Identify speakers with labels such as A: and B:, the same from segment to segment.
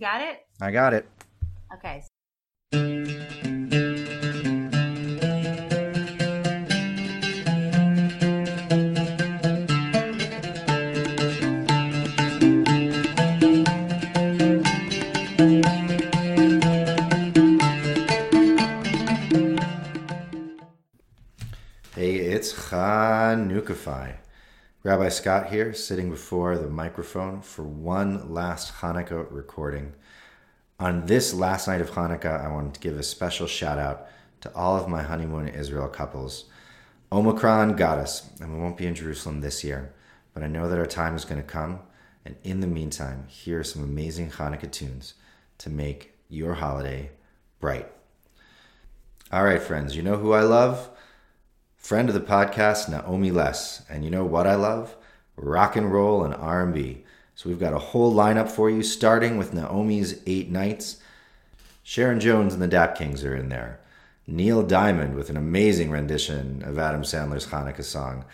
A: got it?
B: I got it.
A: Okay.
B: Hey, it's Chanukkah. Rabbi Scott here, sitting before the microphone for one last Hanukkah recording. On this last night of Hanukkah, I wanted to give a special shout out to all of my honeymoon Israel couples. Omicron got us, and we won't be in Jerusalem this year, but I know that our time is going to come. And in the meantime, here are some amazing Hanukkah tunes to make your holiday bright. All right, friends, you know who I love? Friend of the podcast, Naomi Less. And you know what I love? Rock and roll and R&B. So we've got a whole lineup for you, starting with Naomi's Eight Nights. Sharon Jones and the Dap Kings are in there. Neil Diamond with an amazing rendition of Adam Sandler's Hanukkah song.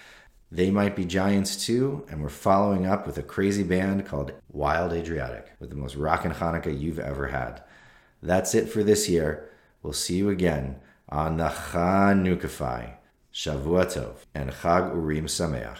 B: They Might Be Giants too, and we're following up with a crazy band called Wild Adriatic with the most rockin' Hanukkah you've ever had. That's it for this year. We'll see you again on the Chanukkah Shavua Tov and Chag Urim Sameach.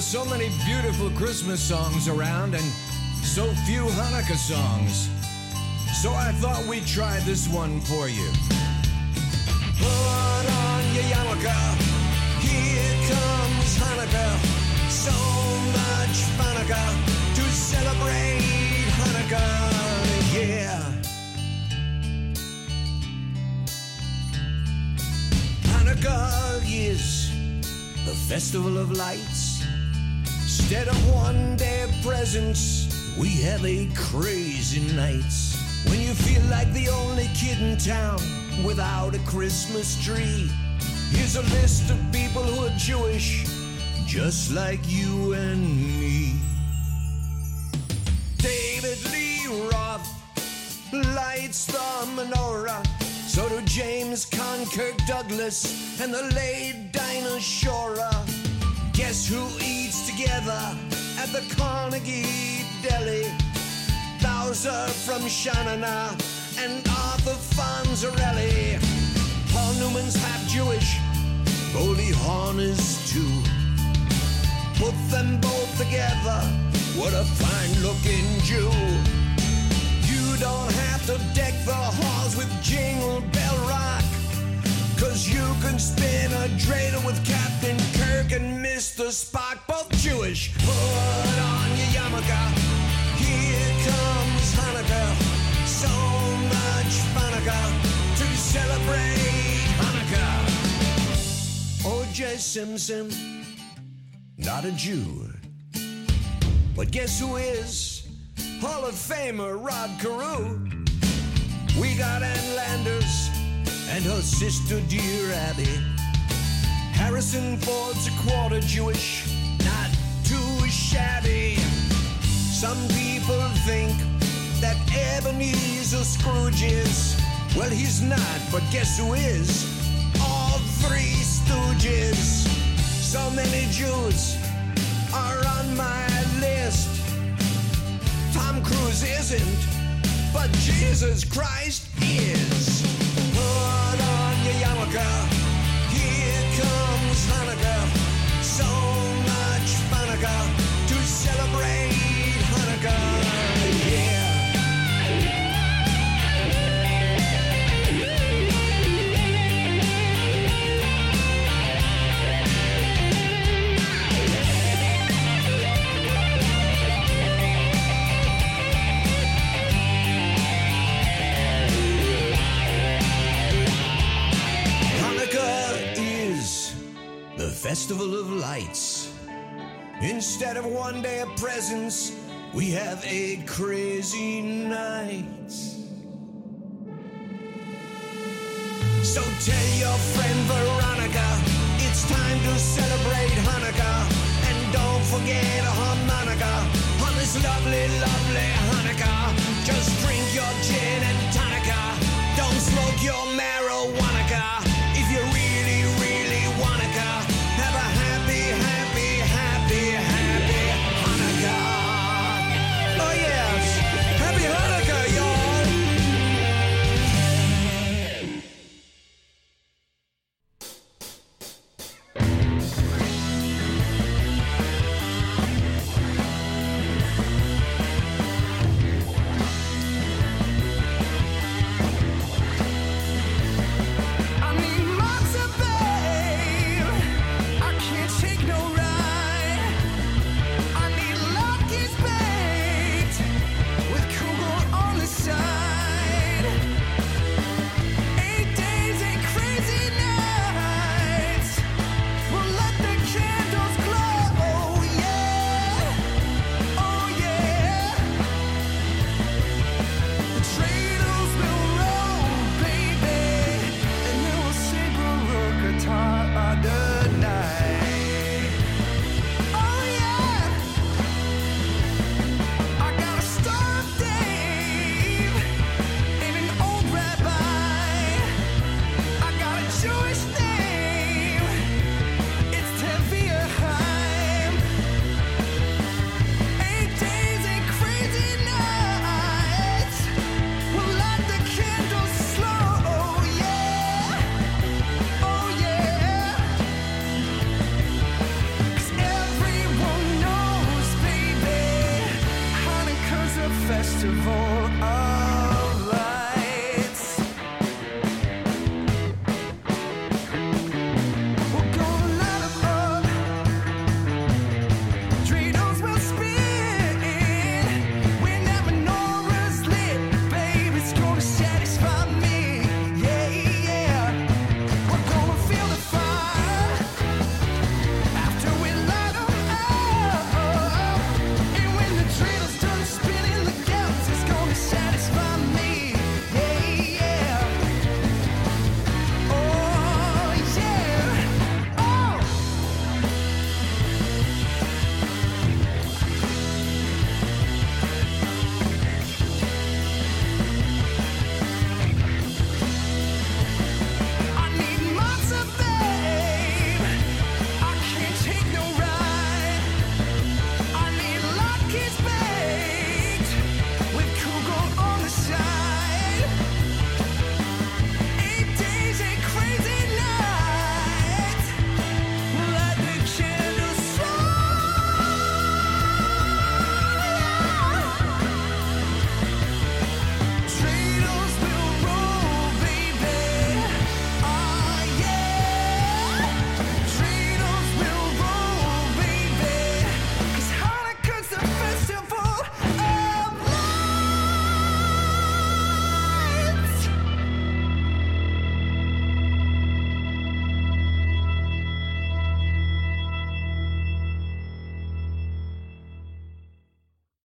C: There are so many beautiful Christmas songs around and so few Hanukkah songs. So I thought we'd try this one for you. Put on your yarmulke. Here comes Hanukkah. So much Hanukkah to celebrate Hanukkah. Yeah. Hanukkah is the festival of lights. Instead of one day of presents, we have a crazy night. When you feel like the only kid in town without a Christmas tree. Here's a list of people who are Jewish, just like you and me. David Lee Roth lights the menorah. So do James Conker Douglas and the late Dinah Shora. Guess who eats together at the Carnegie Deli? Bowser from Sha Na Na and Arthur Fonzarelli. Paul Newman's half Jewish, Goldie Hawn is too. Put them both together, what a fine looking Jew. Mr. Spock, both Jewish. Put on your yarmulke. Here comes Hanukkah. So much Hanukkah to celebrate Hanukkah. O.J. Simpson, not a Jew. But guess who is? Hall of Famer Rod Carew. We got Ann Landers and her sister, dear Abby. Harrison Ford's a quarter Jewish, not too shabby. Some people think that Ebenezer Scrooge is. Well, he's not, but guess who is? All three stooges. So many Jews are on my list. Tom Cruise isn't, but Jesus Christ is. Put on your yarmulke. Festival of lights. Instead of one day of presents, we have a crazy night. So tell your friend Veronica it's time to celebrate Hanukkah. And don't forget a harmonica on this lovely, lovely Hanukkah. Just drink your gin and tonica. Don't smoke your marijuana.